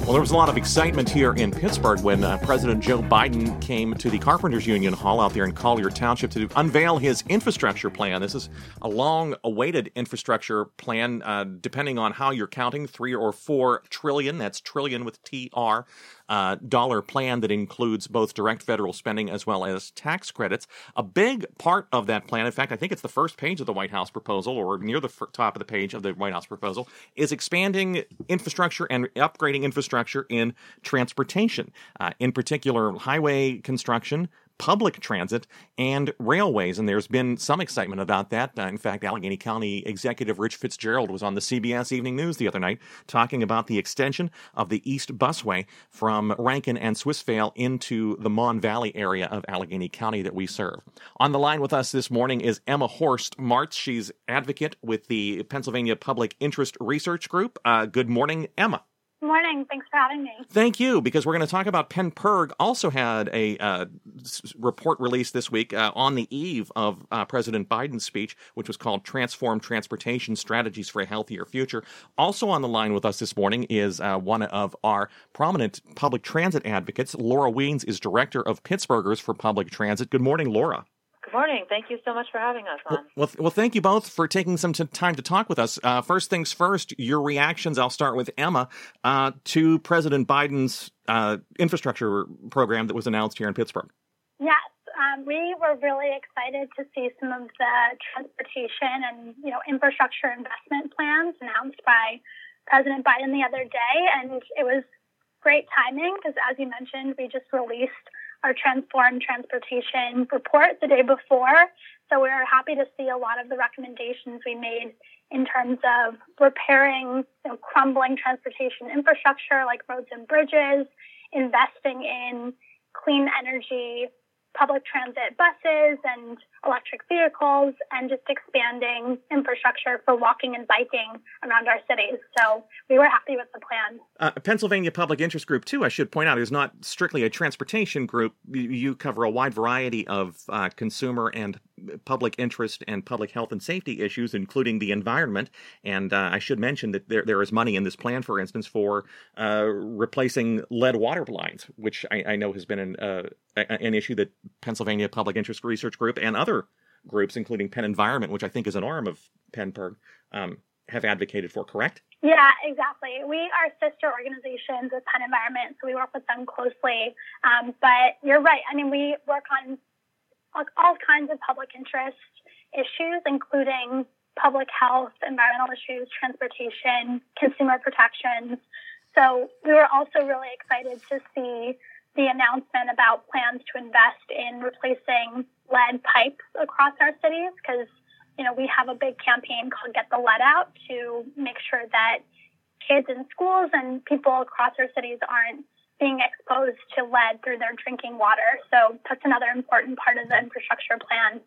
Well, there was a lot of excitement here in Pittsburgh when uh, President Joe Biden came to the Carpenters Union Hall out there in Collier Township to unveil his infrastructure plan. This is a long awaited infrastructure plan, uh, depending on how you're counting, three or four trillion. That's trillion with TR uh, dollar plan that includes both direct federal spending as well as tax credits. A big part of that plan, in fact, I think it's the first page of the White House proposal or near the f- top of the page of the White House proposal, is expanding infrastructure and upgrading infrastructure in transportation, uh, in particular highway construction, public transit and railways. And there's been some excitement about that. Uh, in fact, Allegheny County Executive Rich Fitzgerald was on the CBS Evening News the other night talking about the extension of the East Busway from Rankin and Swissvale into the Mon Valley area of Allegheny County that we serve. On the line with us this morning is Emma Horst Martz. She's advocate with the Pennsylvania Public Interest Research Group. Uh, good morning, Emma. Morning. Thanks for having me. Thank you, because we're going to talk about PennPIRG. Also had a uh, report released this week uh, on the eve of uh, President Biden's speech, which was called "Transform Transportation Strategies for a Healthier Future." Also on the line with us this morning is uh, one of our prominent public transit advocates. Laura Wiens is director of Pittsburghers for Public Transit. Good morning, Laura. Good morning. Thank you so much for having us on. Well, well, well thank you both for taking some t- time to talk with us. Uh, first things first, your reactions. I'll start with Emma uh, to President Biden's uh, infrastructure program that was announced here in Pittsburgh. Yes, um, we were really excited to see some of the transportation and you know infrastructure investment plans announced by President Biden the other day, and it was great timing because, as you mentioned, we just released our Transform Transportation report the day before. So we are happy to see a lot of the recommendations we made in terms of repairing you know, crumbling transportation infrastructure like roads and bridges, investing in clean energy public transit buses and electric vehicles and just expanding infrastructure for walking and biking around our cities. So we were happy with the plan. Uh, Pennsylvania Public Interest Group, too, I should point out, is not strictly a transportation group. You cover a wide variety of uh, consumer and public interest and public health and safety issues, including the environment. And uh, I should mention that there, there is money in this plan, for instance, for uh, replacing lead water lines, which I, I know has been an, uh, an issue that Pennsylvania Public Interest Research Group and other groups, including Penn Environment, which I think is an arm of PennPIRG, um, have advocated for, correct? Yeah, exactly. We are sister organizations with Penn Environment, so we work with them closely. Um, but you're right. I mean, we work on all kinds of public interest issues, including public health, environmental issues, transportation, consumer protections. So we were also really excited to see the announcement about plans to invest in replacing lead pipes across our cities because you know we have a big campaign called Get the Lead Out to make sure that kids in schools and people across our cities aren't being exposed to lead through their drinking water. So that's another important part of the infrastructure plan.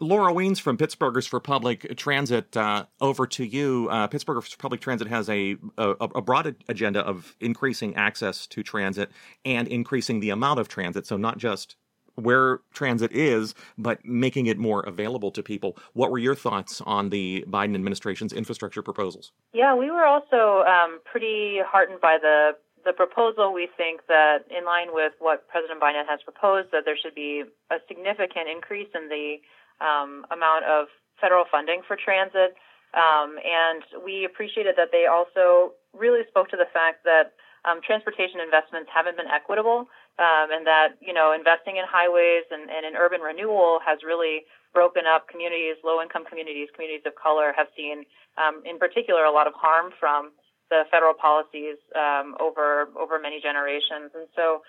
Laura Wiens from Pittsburghers for Public Transit, uh, over to you. Uh, Pittsburghers for Public Transit has a, a, a, broad agenda of increasing access to transit and increasing the amount of transit. So, not just where transit is, but making it more available to people. What were your thoughts on the Biden administration's infrastructure proposals? Yeah, we were also um, pretty heartened by the the proposal, we think that in line with what President Biden has proposed, that there should be a significant increase in the um, amount of federal funding for transit. Um, and we appreciated that they also really spoke to the fact that um, transportation investments haven't been equitable, um, and that you know investing in highways and, and in urban renewal has really broken up communities, low-income communities, communities of color have seen, um, in particular, a lot of harm from the federal policies um, over over many generations. And so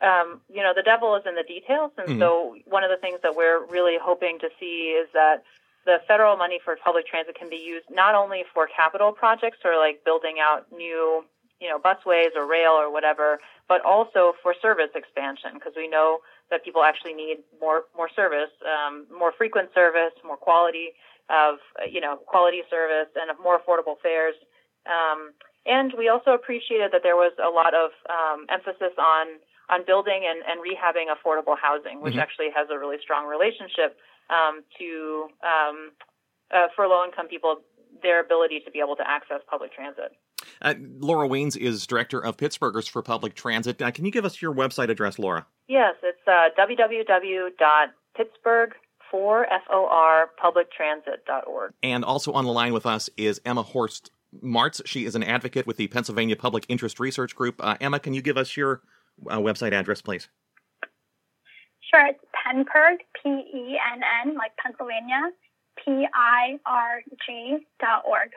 um, you know, the devil is in the details. And mm-hmm. so one of the things that we're really hoping to see is that the federal money for public transit can be used not only for capital projects or like building out new, you know, busways or rail or whatever, but also for service expansion because we know that people actually need more more service, um, more frequent service, more quality of you know quality service, and more affordable fares. Um, and we also appreciated that there was a lot of um, emphasis on on building and, and rehabbing affordable housing, which mm-hmm. actually has a really strong relationship um, to um, uh, for low income people their ability to be able to access public transit. Uh, Laura Wiens is director of Pittsburghers for Public Transit. Uh, can you give us your website address, Laura? Yes, it's uh, www.pittsburgh for F-O-R publictransit.org. And also on the line with us is Emma Horst Martz. She is an advocate with the Pennsylvania Public Interest Research Group. Uh, Emma, can you give us your uh, website address, please? Sure, it's PennPIRG, P-E-N-N, like Pennsylvania, P-I-R-G dot org.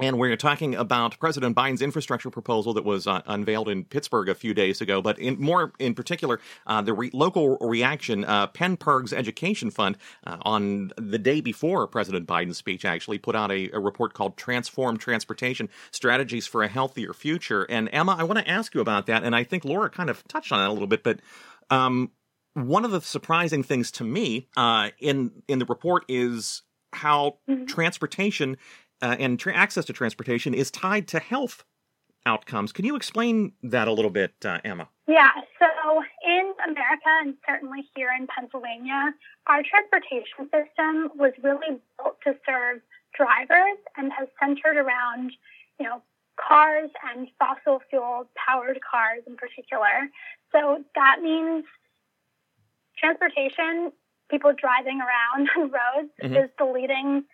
And we're talking about President Biden's infrastructure proposal that was uh, unveiled in Pittsburgh a few days ago. But in, more in particular, uh, the re- local reaction, uh, PennPIRG's Education Fund, uh, on the day before President Biden's speech, actually put out a, a, report called Transform Transportation Strategies for a Healthier Future. And Emma, I want to ask you about that. And I think Laura kind of touched on it a little bit. But um, one of the surprising things to me uh, in, in the report is how mm-hmm. transportation uh, and tra- access to transportation is tied to health outcomes. Can you explain that a little bit, uh, Emma? Yeah, so in America and certainly here in Pennsylvania, our transportation system was really built to serve drivers and has centered around, you know, cars and fossil fuel powered cars in particular. So that means transportation, people driving around on roads, mm-hmm. is the leading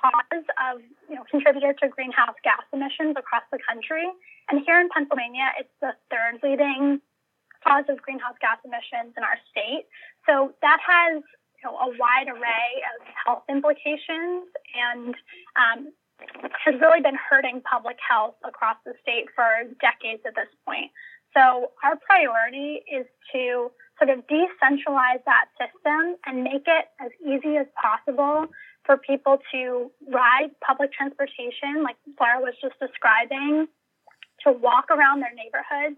cause of, you know, contributor to greenhouse gas emissions across the country. And here in Pennsylvania, it's the third leading cause of greenhouse gas emissions in our state. So that has you know, a wide array of health implications and um, has really been hurting public health across the state for decades at this point. So our priority is to sort of decentralize that system and make it as easy as possible for people to ride public transportation, like Laura was just describing, to walk around their neighborhoods,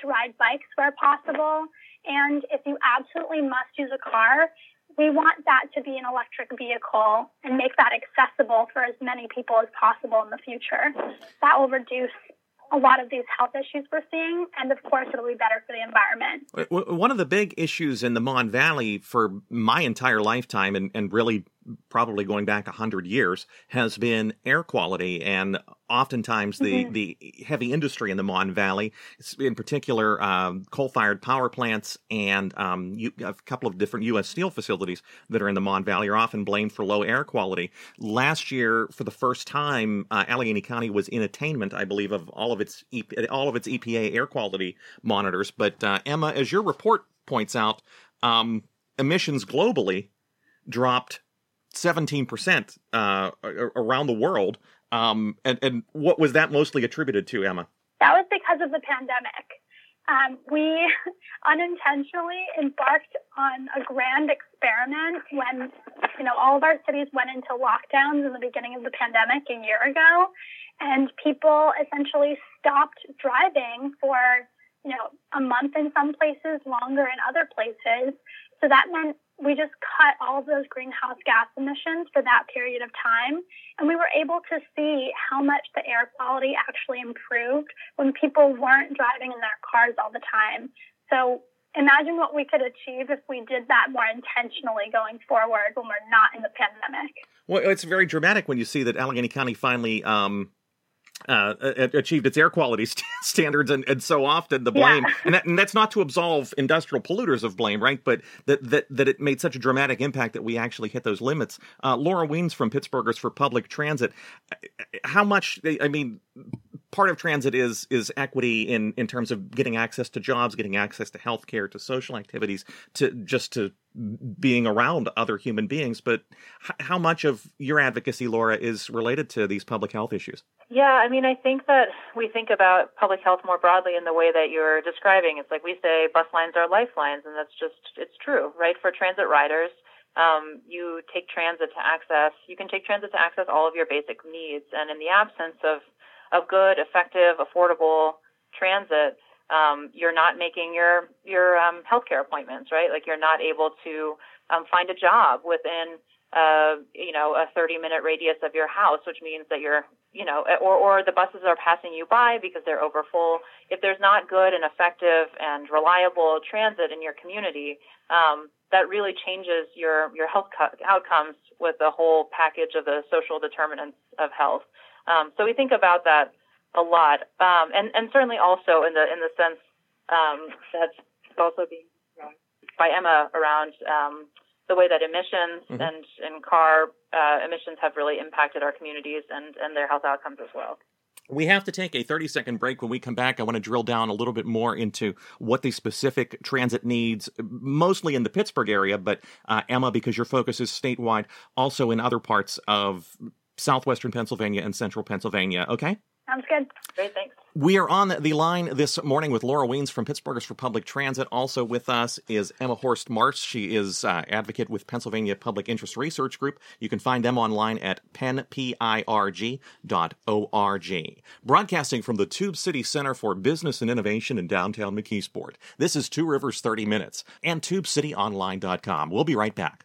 to ride bikes where possible. And if you absolutely must use a car, we want that to be an electric vehicle and make that accessible for as many people as possible in the future. That will reduce a lot of these health issues we're seeing, and of course, it'll be better for the environment. One of the big issues in the Mon Valley for my entire lifetime, and, and really probably going back 100 years, has been air quality. And oftentimes the, mm-hmm. the heavy industry in the Mon Valley, in particular um, coal-fired power plants and um, you, a couple of different U.S. steel facilities that are in the Mon Valley are often blamed for low air quality. Last year, for the first time, uh, Allegheny County was in attainment, I believe, of all of its EP, all of its EPA air quality monitors. But uh, Emma, as your report points out, um, emissions globally dropped 17% uh, around the world. Um, and, and what was that mostly attributed to, Emma? That was because of the pandemic. Um, we unintentionally embarked on a grand experiment when, you know, all of our cities went into lockdowns in the beginning of the pandemic a year ago, and people essentially stopped driving for, you know, a month in some places, longer in other places. So that meant we just cut all of those greenhouse gas emissions for that period of time. And we were able to see how much the air quality actually improved when people weren't driving in their cars all the time. So imagine what we could achieve if we did that more intentionally going forward when we're not in the pandemic. Well, it's very dramatic when you see that Allegheny County finally um, uh, achieved its air quality st- standards, and, and so often the blame, yeah. and, that, and, that's not to absolve industrial polluters of blame, right? But that, that that it made such a dramatic impact that we actually hit those limits. Uh, Laura Wiens from Pittsburghers for Public Transit, how much? I mean, part of transit is is equity in in terms of getting access to jobs, getting access to healthcare, to social activities, to just to being around other human beings. But h- how much of your advocacy, Laura, is related to these public health issues? Yeah, I mean, I think that we think about public health more broadly in the way that you're describing. It's like we say bus lines are lifelines, and that's just, it's true, right? For transit riders, um, you take transit to access, you can take transit to access all of your basic needs. And in the absence of, of good, effective, affordable transit, um, you're not making your, your, um, healthcare appointments, right? Like you're not able to, um, find a job within, uh, you know, a 30 minute radius of your house, which means that you're, you know, or, or the buses are passing you by because they're overfull. If there's not good and effective and reliable transit in your community, um, that really changes your your health co- outcomes with the whole package of the social determinants of health. Um, so we think about that a lot, um, and and certainly also in the in the sense um, that's also being by Emma around um, the way that emissions mm-hmm. and and car uh, emissions have really impacted our communities and and their health outcomes as well. We have to take a 30 second break. When we come back, I want to drill down a little bit more into what the specific transit needs, mostly in the Pittsburgh area, but uh, Emma, because your focus is statewide, also in other parts of southwestern Pennsylvania and central Pennsylvania. Okay? Sounds good. Great, thanks. We are on the line this morning with Laura Wiens from Pittsburghers for Public Transit. Also with us is Emma Horst Martz. She is uh, advocate with Pennsylvania Public Interest Research Group. You can find them online at pennpirg.org. Broadcasting from the Tube City Center for Business and Innovation in downtown McKeesport. This is Two Rivers 30 Minutes and TubeCityOnline.com. We'll be right back.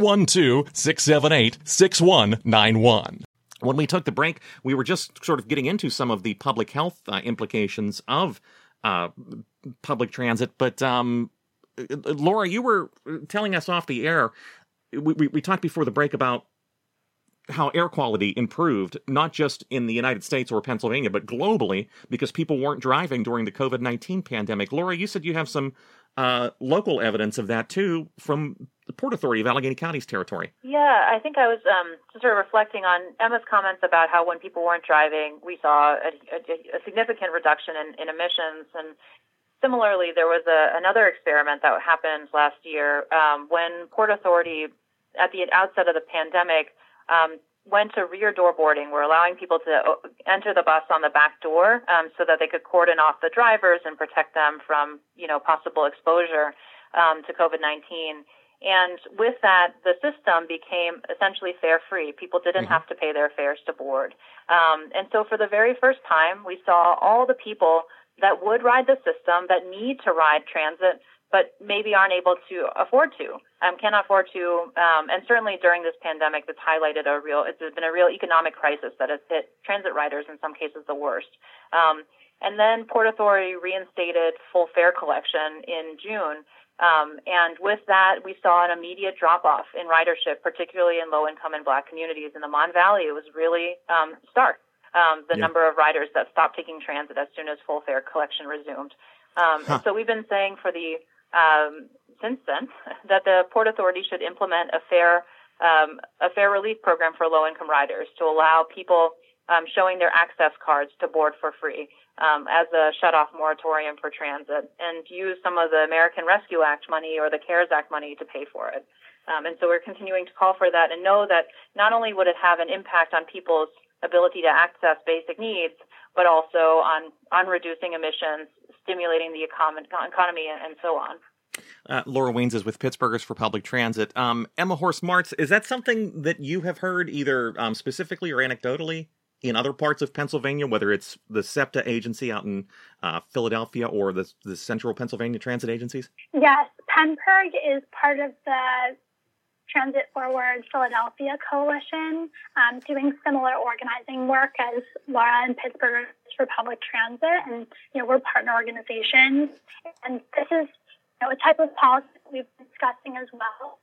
412 678 6191. When we took the break, we were just sort of getting into some of the public health uh, implications of uh, public transit. But um, Laura, you were telling us off the air. We, we, we talked before the break about how air quality improved, not just in the United States or Pennsylvania, but globally, because people weren't driving during the COVID 19 pandemic. Laura, you said you have some uh, local evidence of that too from the Port Authority of Allegheny County's territory. Yeah, I think I was um, sort of reflecting on Emma's comments about how when people weren't driving, we saw a, a, a significant reduction in, in, emissions. And similarly, there was a, another experiment that happened last year um, when Port Authority, at the outset of the pandemic, um, went to rear door boarding. We're allowing people to uh, enter the bus on the back door um, so that they could cordon off the drivers and protect them from, you know, possible exposure um, to COVID-19. And with that, the system became essentially fare free. People didn't mm-hmm. have to pay their fares to board. Um, and so for the very first time, we saw all the people that would ride the system that need to ride transit but maybe aren't able to afford to, um, cannot afford to. Um, and certainly during this pandemic, that's highlighted a real, it's been a real economic crisis that has hit transit riders in some cases the worst. Um, and then Port Authority reinstated full fare collection in June. Um, and with that, we saw an immediate drop off in ridership, particularly in low income and black communities. In the Mon Valley, it was really um, stark. Um, the yeah. number of riders that stopped taking transit as soon as full fare collection resumed. Um, huh. So we've been saying for the um, since then that the Port Authority should implement a fare um, a fare relief program for low income riders to allow people um, showing their access cards to board for free um, as a shut off moratorium for transit and use some of the American Rescue Act money or the CARES Act money to pay for it. Um, and so we're continuing to call for that and know that not only would it have an impact on people's ability to access basic needs, but also on, on reducing emissions stimulating the economy and so on. Uh, Laura Wiens is with Pittsburghers for Public Transit. Um, Emma Horst Martz, is that something that you have heard either um, specifically or anecdotally in other parts of Pennsylvania, whether it's the SEPTA agency out in uh, Philadelphia or the, the Central Pennsylvania Transit Agencies? Yes, PennPIRG is part of the Transit Forward Philadelphia Coalition, um, doing similar organizing work as Laura and Pittsburghers for public transit, and you know we're partner organizations, and this is you know a type of policy we've been discussing as well.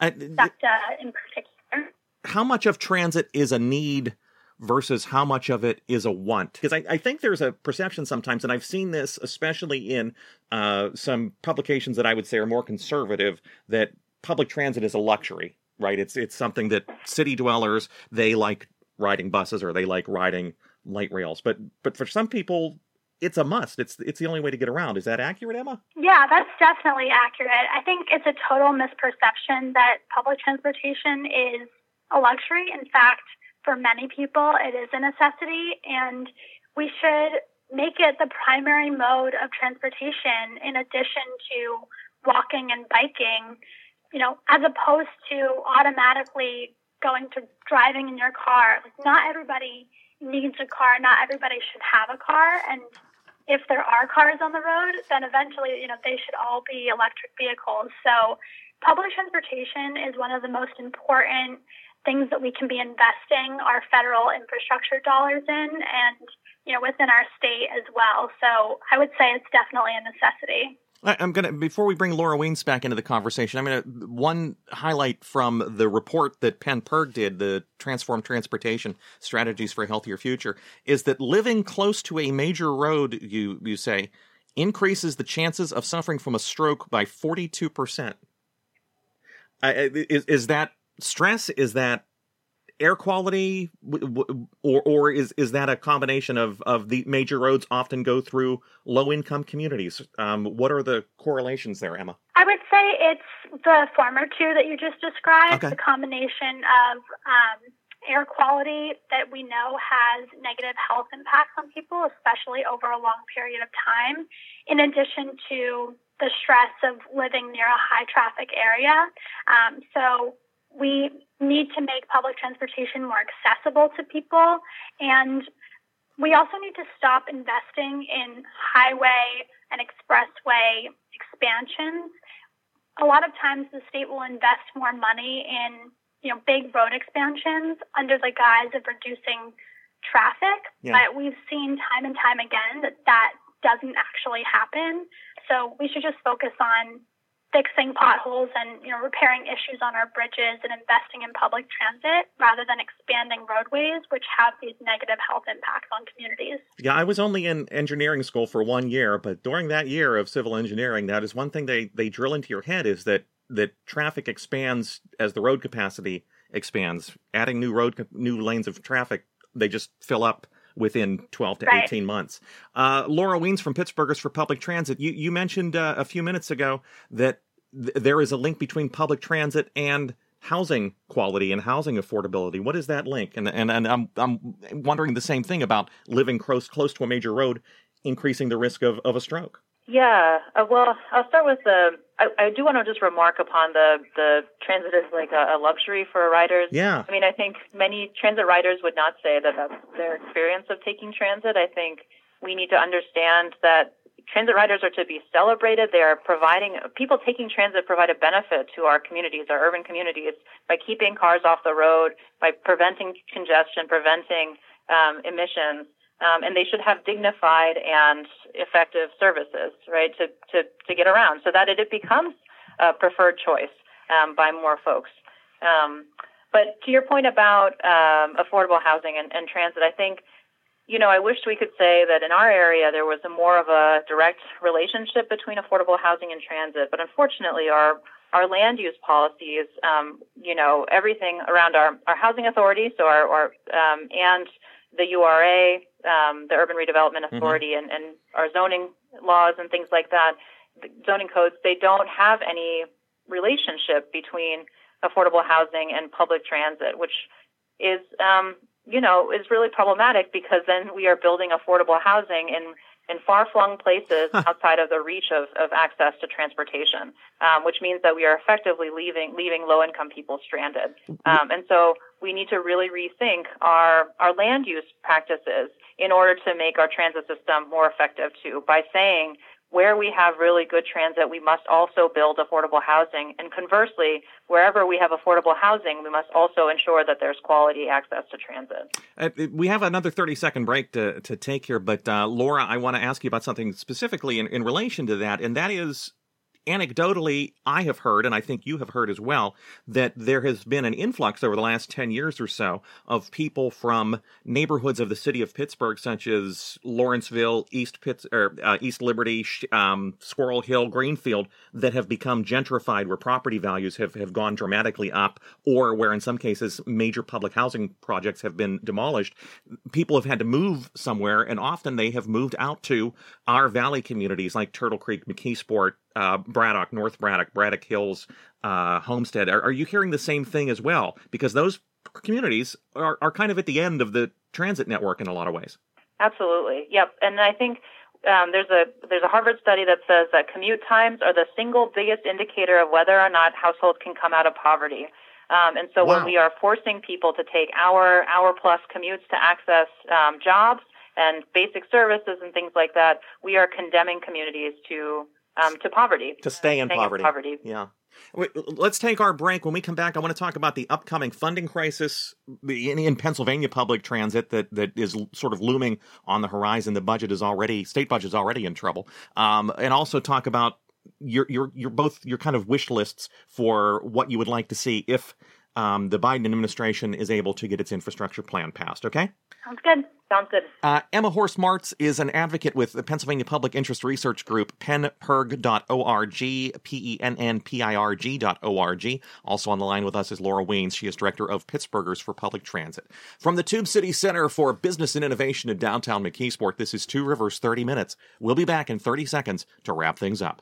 Uh, SEPTA in particular. How much of transit is a need? versus how much of it is a want. Because I, I, think there's a perception sometimes, and I've seen this especially in uh, some publications that I would say are more conservative, that public transit is a luxury, right? It's it's something that city dwellers they like riding buses or they like riding light rails, but but for some people. It's a must. It's it's the only way to get around. Is that accurate, Emma? Yeah, that's definitely accurate. I think it's a total misperception that public transportation is a luxury. In fact, for many people, it is a necessity, and we should make it the primary mode of transportation in addition to walking and biking, you know, as opposed to automatically going to driving in your car. Like, not everybody needs a car, not everybody should have a car, and if there are cars on the road, then eventually, you know, they should all be electric vehicles. So, public transportation is one of the most important things that we can be investing our federal infrastructure dollars in and you know within our state as well. So i would say it's definitely a necessity I'm gonna before we bring Laura Wiens back into the conversation. I'm gonna one highlight from the report that Penn PIRG did, the Transform Transportation Strategies for a Healthier Future, is that living close to a major road, you you say, increases the chances of suffering from a stroke by 42 percent. Is is that stress? Is that air quality, or or is is that a combination of of the major roads often go through low income communities? Um, what are the correlations there, Emma? I would say it's the former two that you just described. Okay. The combination of um, air quality that we know has negative health impacts on people, especially over a long period of time, in addition to the stress of living near a high traffic area. Um, so we need to make public transportation more accessible to people. And we also need to stop investing in highway and expressway expansions. A lot of times the state will invest more money in, you know, big road expansions under the guise of reducing traffic. Yeah. But we've seen time and time again that that doesn't actually happen. So we should just focus on fixing potholes and you know repairing issues on our bridges and investing in public transit rather than expanding roadways which have these negative health impacts on communities. Yeah, I was only in engineering school for one year, but during that year of civil engineering, that is one thing they they drill into your head is that that traffic expands as the road capacity expands. Adding new road new lanes of traffic, they just fill up within 12 to right. 18 months. Uh, Laura Wiens from Pittsburghers for Public Transit, you, you mentioned uh, a few minutes ago that th- there is a link between public transit and housing quality and housing affordability. What is that link? And and, and I'm I'm wondering the same thing about living close close to a major road, increasing the risk of, of a stroke. Yeah, uh, well, I'll start with the. I, I do want to just remark upon the the transit is like a, a, luxury for riders. Yeah. I mean, I think many transit riders would not say that that's their experience of taking transit. I think we need to understand that transit riders are to be celebrated. They are providing people taking transit provide a benefit to our communities, our urban communities, by keeping cars off the road, by preventing congestion, preventing um, emissions. Um, and they should have dignified and effective services, right, to, to, to get around so that it, it becomes a preferred choice um, by more folks. Um, but to your point about um, affordable housing and, and transit, I think, you know, I wish we could say that in our area there was a more of a direct relationship between affordable housing and transit, but unfortunately our our land use policies, um, you know, everything around our, our housing authority, so our, our um, and the URA, um, the Urban Redevelopment mm-hmm. Authority, mm-hmm. and, and our zoning laws and things like that, the zoning codes, they don't have any relationship between affordable housing and public transit, which is, um, you know, is really problematic because then we are building affordable housing in in far-flung places outside of the reach of, of access to transportation, um, which means that we are effectively leaving leaving low-income people stranded. Um, and so we need to really rethink our our land use practices in order to make our transit system more effective too. By saying where we have really good transit, we must also build affordable housing. And conversely, wherever we have affordable housing, we must also ensure that there's quality access to transit. Uh, we have another 30 second break to, to take here, but uh, Laura, I want to ask you about something specifically in, in relation to that, and that is anecdotally, I have heard, and I think you have heard as well, that there has been an influx over the last 10 years or so of people from neighborhoods of the city of Pittsburgh, such as Lawrenceville, East Pitts, or, uh, East Liberty, um, Squirrel Hill, Greenfield, that have become gentrified, where property values have, have gone dramatically up, or where in some cases major public housing projects have been demolished. People have had to move somewhere, and often they have moved out to our valley communities like Turtle Creek, McKeesport, uh, Braddock, North Braddock, Braddock Hills, uh, Homestead. Are, are, you hearing the same thing as well? Because those communities are, are kind of at the end of the transit network in a lot of ways. Absolutely. Yep. And I think um, there's a there's a Harvard study that says that commute times are the single biggest indicator of whether or not households can come out of poverty. Um, and so wow. when we are forcing people to take hour hour plus commutes to access um, jobs and basic services and things like that, we are condemning communities to um, to poverty. To stay in poverty. in poverty. Yeah. Let's take our break. When we come back, I want to talk about the upcoming funding crisis in, Pennsylvania public transit that, that is sort of looming on the horizon. The budget is already, state budget is already in trouble. Um, and also talk about your, your, your both your kind of wish lists for what you would like to see if um, the Biden administration is able to get its infrastructure plan passed. Okay? Sounds good. Sounds good. Uh, Emma Horst Martz is an advocate with the Pennsylvania Public Interest Research Group, pennpirg.org, P E N N P I R G.org. Also on the line with us is Laura Wiens. She is director of Pittsburghers for Public Transit. From the Tube City Center for Business and Innovation in downtown McKeesport, this is Two Rivers 30 Minutes. We'll be back in 30 seconds to wrap things up.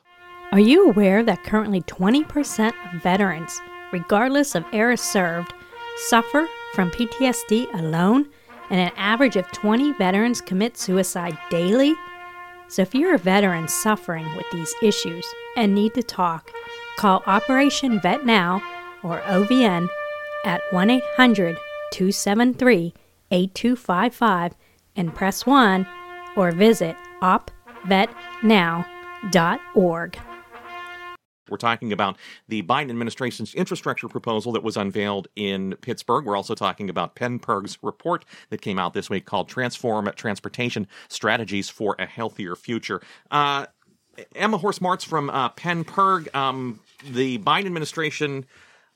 Are you aware that currently 20% of veterans regardless of era served, suffer from PTSD alone, and an average of 20 veterans commit suicide daily? So, if you're a veteran suffering with these issues and need to talk, call Operation Vet Now or OVN at 1 800 273 8255 and press 1 or visit opvetnow.org. We're talking about the Biden administration's infrastructure proposal that was unveiled in Pittsburgh. We're also talking about PennPIRG's report that came out this week called Transform Transportation Strategies for a Healthier Future. Uh, Emma Horst Martz from uh, PennPIRG. Um, the Biden administration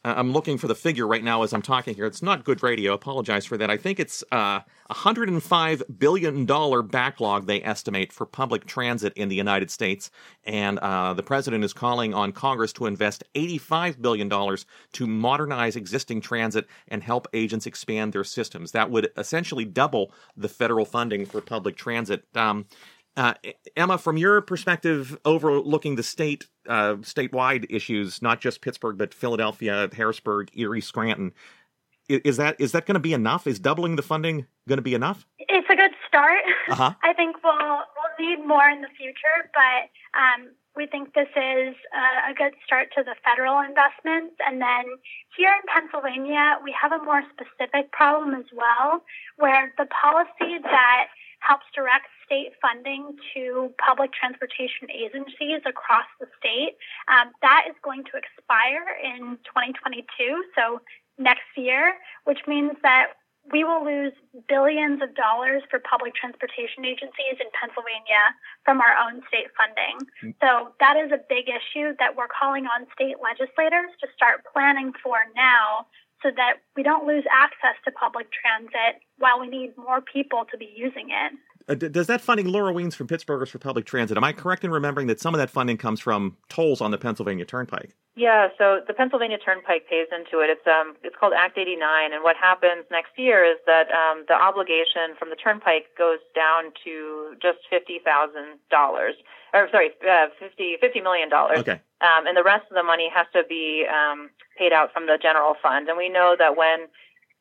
uh, I'm looking for the figure right now as I'm talking here. It's not good radio. Apologize for that. I think it's uh, a $105 billion backlog they estimate for public transit in the United States. And uh, the president is calling on Congress to invest $85 billion to modernize existing transit and help agents expand their systems. That would essentially double the federal funding for public transit. Um, uh, Emma, from your perspective, overlooking the state uh, statewide issues, not just Pittsburgh but Philadelphia, Harrisburg, Erie, Scranton, is that is that going to be enough? Is doubling the funding going to be enough? It's a good start. Uh-huh. I think we'll we'll need more in the future, but um, we think this is a, a good start to the federal investments. And then here in Pennsylvania, we have a more specific problem as well, where the policy that helps direct state funding to public transportation agencies across the state. Um, that is going to expire in 2022, so next year, which means that we will lose billions of dollars for public transportation agencies in Pennsylvania from our own state funding. Hmm. So that is a big issue that we're calling on state legislators to start planning for now so that we don't lose access to public transit while we need more people to be using it. Uh, does that funding, Laura Wiens from Pittsburghers for Public Transit, am I correct in remembering that some of that funding comes from tolls on the Pennsylvania Turnpike? Yeah, so the Pennsylvania Turnpike pays into it. It's um, it's called Act 89, and what happens next year is that um, the obligation from the Turnpike goes down to just fifty thousand dollars, or sorry, uh, fifty fifty million dollars. Okay. Um, and the rest of the money has to be um, paid out from the general fund. And we know that when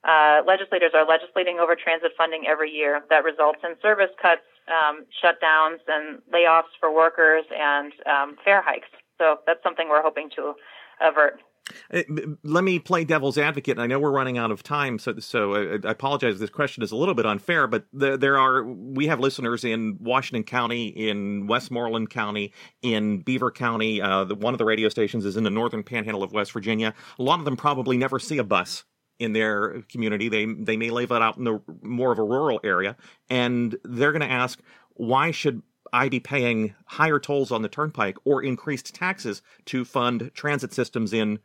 uh, legislators are legislating over transit funding every year, that results in service cuts, um, shutdowns, and layoffs for workers and um, fare hikes. So that's something we're hoping to avert. Uh, let me play devil's advocate. I know we're running out of time, so so uh, I apologize. This question is a little bit unfair, but the, there are we have listeners in Washington County, in Westmoreland County, in Beaver County. Uh, the, one of the radio stations is in the northern Panhandle of West Virginia. A lot of them probably never see a bus in their community. They they may live out in the more of a rural area, and they're going to ask why should I be paying higher tolls on the turnpike or increased taxes to fund transit systems in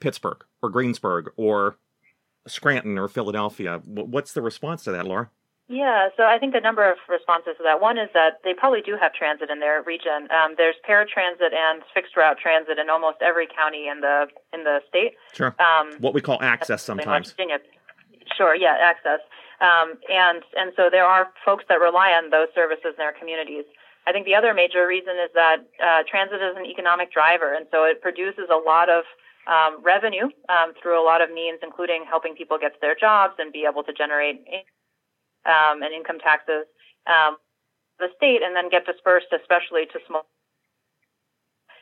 Pittsburgh or Greensburg or Scranton or Philadelphia. What's the response to that, Laura? Yeah, so I think a number of responses to that. One is that they probably do have transit in their region. Um, there's paratransit and fixed route transit in almost every county in the in the state. Sure. Um, what we call access sometimes. Virginia. Sure. Yeah, access. Um, and and so there are folks that rely on those services in their communities. I think the other major reason is that uh, transit is an economic driver, and so it produces a lot of um, revenue um, through a lot of means, including helping people get to their jobs and be able to generate um, and income taxes um, the state, and then get dispersed, especially to small.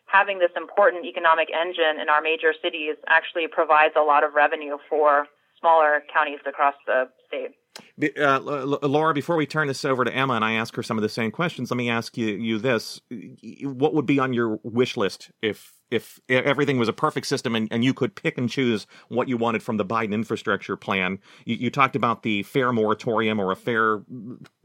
Having this important economic engine in our major cities actually provides a lot of revenue for smaller counties across the state. Uh, Laura, before we turn this over to Emma and I ask her some of the same questions, let me ask you, you this: What would be on your wish list if if everything was a perfect system and, and you could pick and choose what you wanted from the Biden infrastructure plan? You, you talked about the fare moratorium or a fare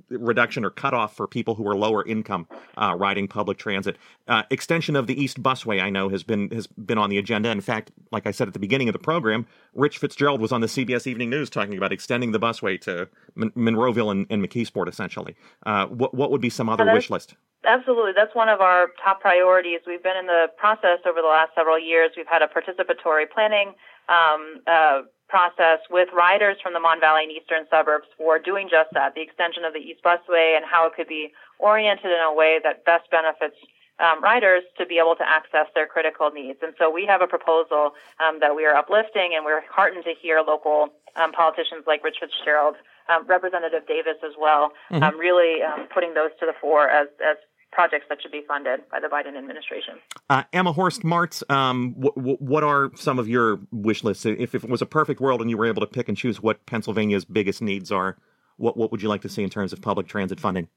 reduction or cutoff for people who are lower income uh, riding public transit. Uh, extension of the East Busway, I know, has been has been on the agenda. In fact, like I said at the beginning of the program, Rich Fitzgerald was on the CBS Evening News talking about extending the busway to Mon- Monroeville and, and McKeesport, essentially. Uh, what what would be some other wish list? Absolutely, that's one of our top priorities. We've been in the process over the last several years. We've had a participatory planning. Um, uh, process with riders from the Mon Valley and eastern suburbs for doing just that, the extension of the East Busway and how it could be oriented in a way that best benefits um, riders to be able to access their critical needs. And so we have a proposal um, that we are uplifting, and we're heartened to hear local um, politicians like Rich Fitzgerald, um, Representative Davis as well, mm-hmm. Um, really um, putting those to the fore as, as projects that should be funded by the Biden administration. Uh, Emma Horst Martz, um, w- w- what are some of your wish lists? If, if it was a perfect world and you were able to pick and choose what Pennsylvania's biggest needs are, what, what would you like to see in terms of public transit funding?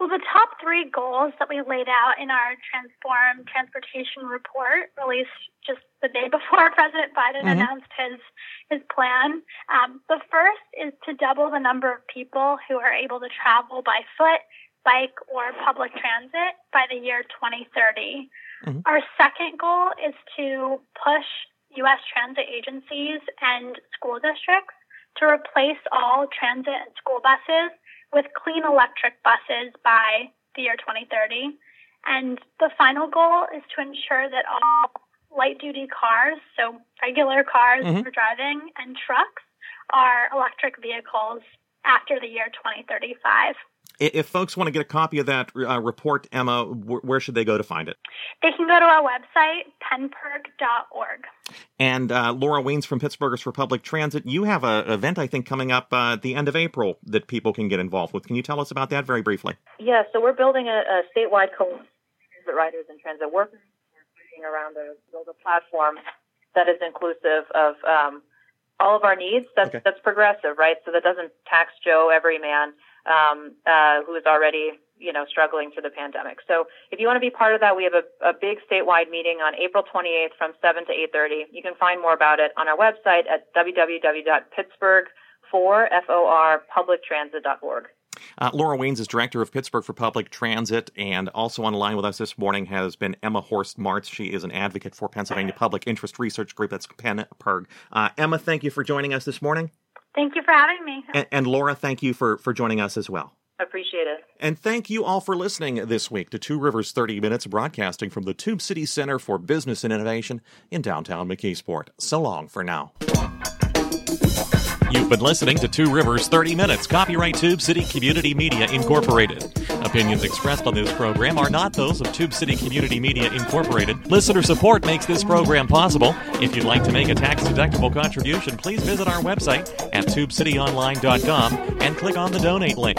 Well, the top three goals that we laid out in our Transform Transportation Report, released just the day before President Biden mm-hmm. announced his his plan. Um, the first is to double the number of people who are able to travel by foot bike or public transit by the year 2030. Mm-hmm. Our second goal is to push U.S. transit agencies and school districts to replace all transit and school buses with clean electric buses by the year 2030. And the final goal is to ensure that all light duty cars, so regular cars mm-hmm. for driving, and trucks are electric vehicles after the year 2035. If folks want to get a copy of that uh, report, Emma, where should they go to find it? They can go to our website, pennpirg.org. And uh, Laura Wiens from Pittsburghers for Public Transit, you have an event, I think, coming up uh, at the end of April that people can get involved with. Can you tell us about that very briefly? Yeah, so we're building a, a statewide coalition of transit riders and transit workers. We're around to build a platform that is inclusive of um, all of our needs. That's, okay. that's progressive, right? So that doesn't tax Joe every man um, uh, who is already you know struggling through the pandemic. So if you want to be part of that, we have a, a big statewide meeting on April 28th from 7 to 8:30. You can find more about it on our website at www.pittsburgh4forpublictransit.org. Uh, Laura Wiens is director of Pittsburgh for Public Transit, and also on the line with us this morning has been Emma Horst Martz. She is an advocate for Pennsylvania Public Interest Research Group. That's PennPIRG. Uh, Emma, thank you for joining us this morning. Thank you for having me. And, and Laura, thank you for, for joining us as well. Appreciate it. And thank you all for listening this week to Two Rivers 30 Minutes broadcasting from the Tube City Center for Business and Innovation in downtown McKeesport. So long for now. You've been listening to Two Rivers 30 Minutes, copyright Tube City Community Media Incorporated. Opinions expressed on this program are not those of Tube City Community Media Incorporated. Listener support makes this program possible. If you'd like to make a tax deductible contribution, please visit our website at tubecityonline.com and click on the donate link.